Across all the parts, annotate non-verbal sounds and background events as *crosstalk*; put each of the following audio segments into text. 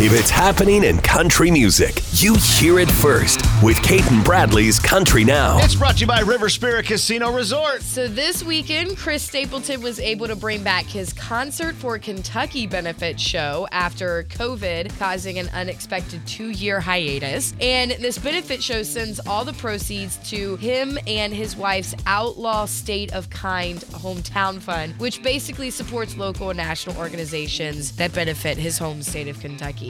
if it's happening in country music, you hear it first with Cait and Bradley's Country Now. It's brought to you by River Spirit Casino Resort. So this weekend, Chris Stapleton was able to bring back his Concert for Kentucky benefit show after COVID causing an unexpected two-year hiatus. And this benefit show sends all the proceeds to him and his wife's Outlaw State of Kind Hometown Fund, which basically supports local and national organizations that benefit his home state of Kentucky.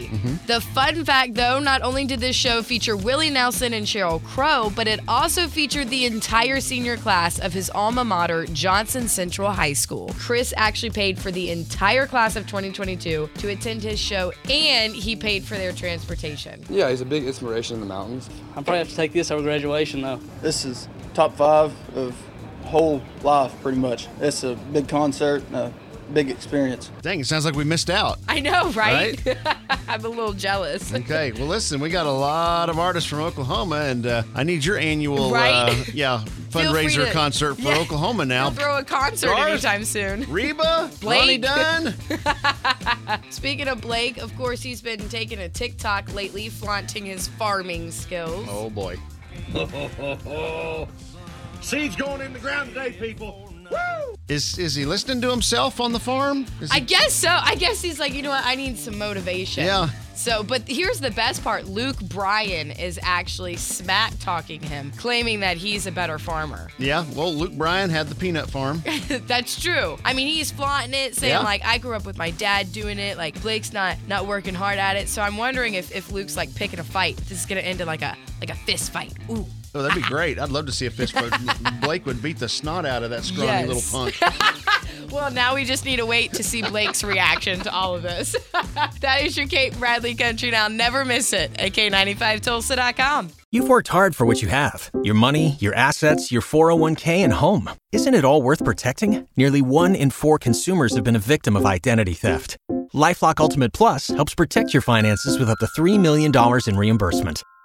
The fun fact, though, not only did this show feature Willie Nelson and Sheryl Crow, but it also featured the entire senior class of his alma mater, Johnson Central High School. Chris actually paid for the entire class of 2022 to attend his show, and he paid for their transportation. Yeah, he's a big inspiration in the mountains. I'll probably have to take this over graduation though. This is top five of whole life, pretty much. It's a big concert, and a big experience. Dang, it sounds like we missed out. I know, right? *laughs* I'm a little jealous. Okay, well, listen, we got a lot of artists from Oklahoma, and uh, I need your annual, uh, *laughs* yeah, fundraiser to- concert for Yeah. Oklahoma now. We'll throw a concert Garth? anytime soon. Reba, Blake. Lonnie *laughs* Dunn. Speaking of Blake, of course, he's been taking a TikTok lately, flaunting his farming skills. Oh boy. Seeds going in the ground today, people. Is is he listening to himself on the farm? Is I he- guess so. I guess he's like, you know what? I need some motivation. Yeah. So, but here's the best part Luke Bryan is actually smack talking him, claiming that he's a better farmer. yeah. Well, Luke Bryan had the peanut farm. *laughs* That's true. I mean, he's flaunting it, saying Yeah. like, "I grew up with my dad doing it." Like Blake's not not working hard at it. So I'm wondering if, if Luke's like picking a fight. This is gonna end in like a like a fist fight. Ooh. Oh, that'd be great. I'd love to see a fist fight. Blake would beat the snot out of that scrawny Yes. little punk. *laughs* Well, now we just need to wait to see Blake's reaction to all of this. *laughs* that is your Cait Bradley Country Now. Never miss it at K95Tulsa.com. You've worked hard for what you have your money, your assets, your 401k, and home. Isn't it all worth protecting? Nearly one in four consumers have been a victim of identity theft. Lifelock Ultimate Plus helps protect your finances with up to $3 million in reimbursement.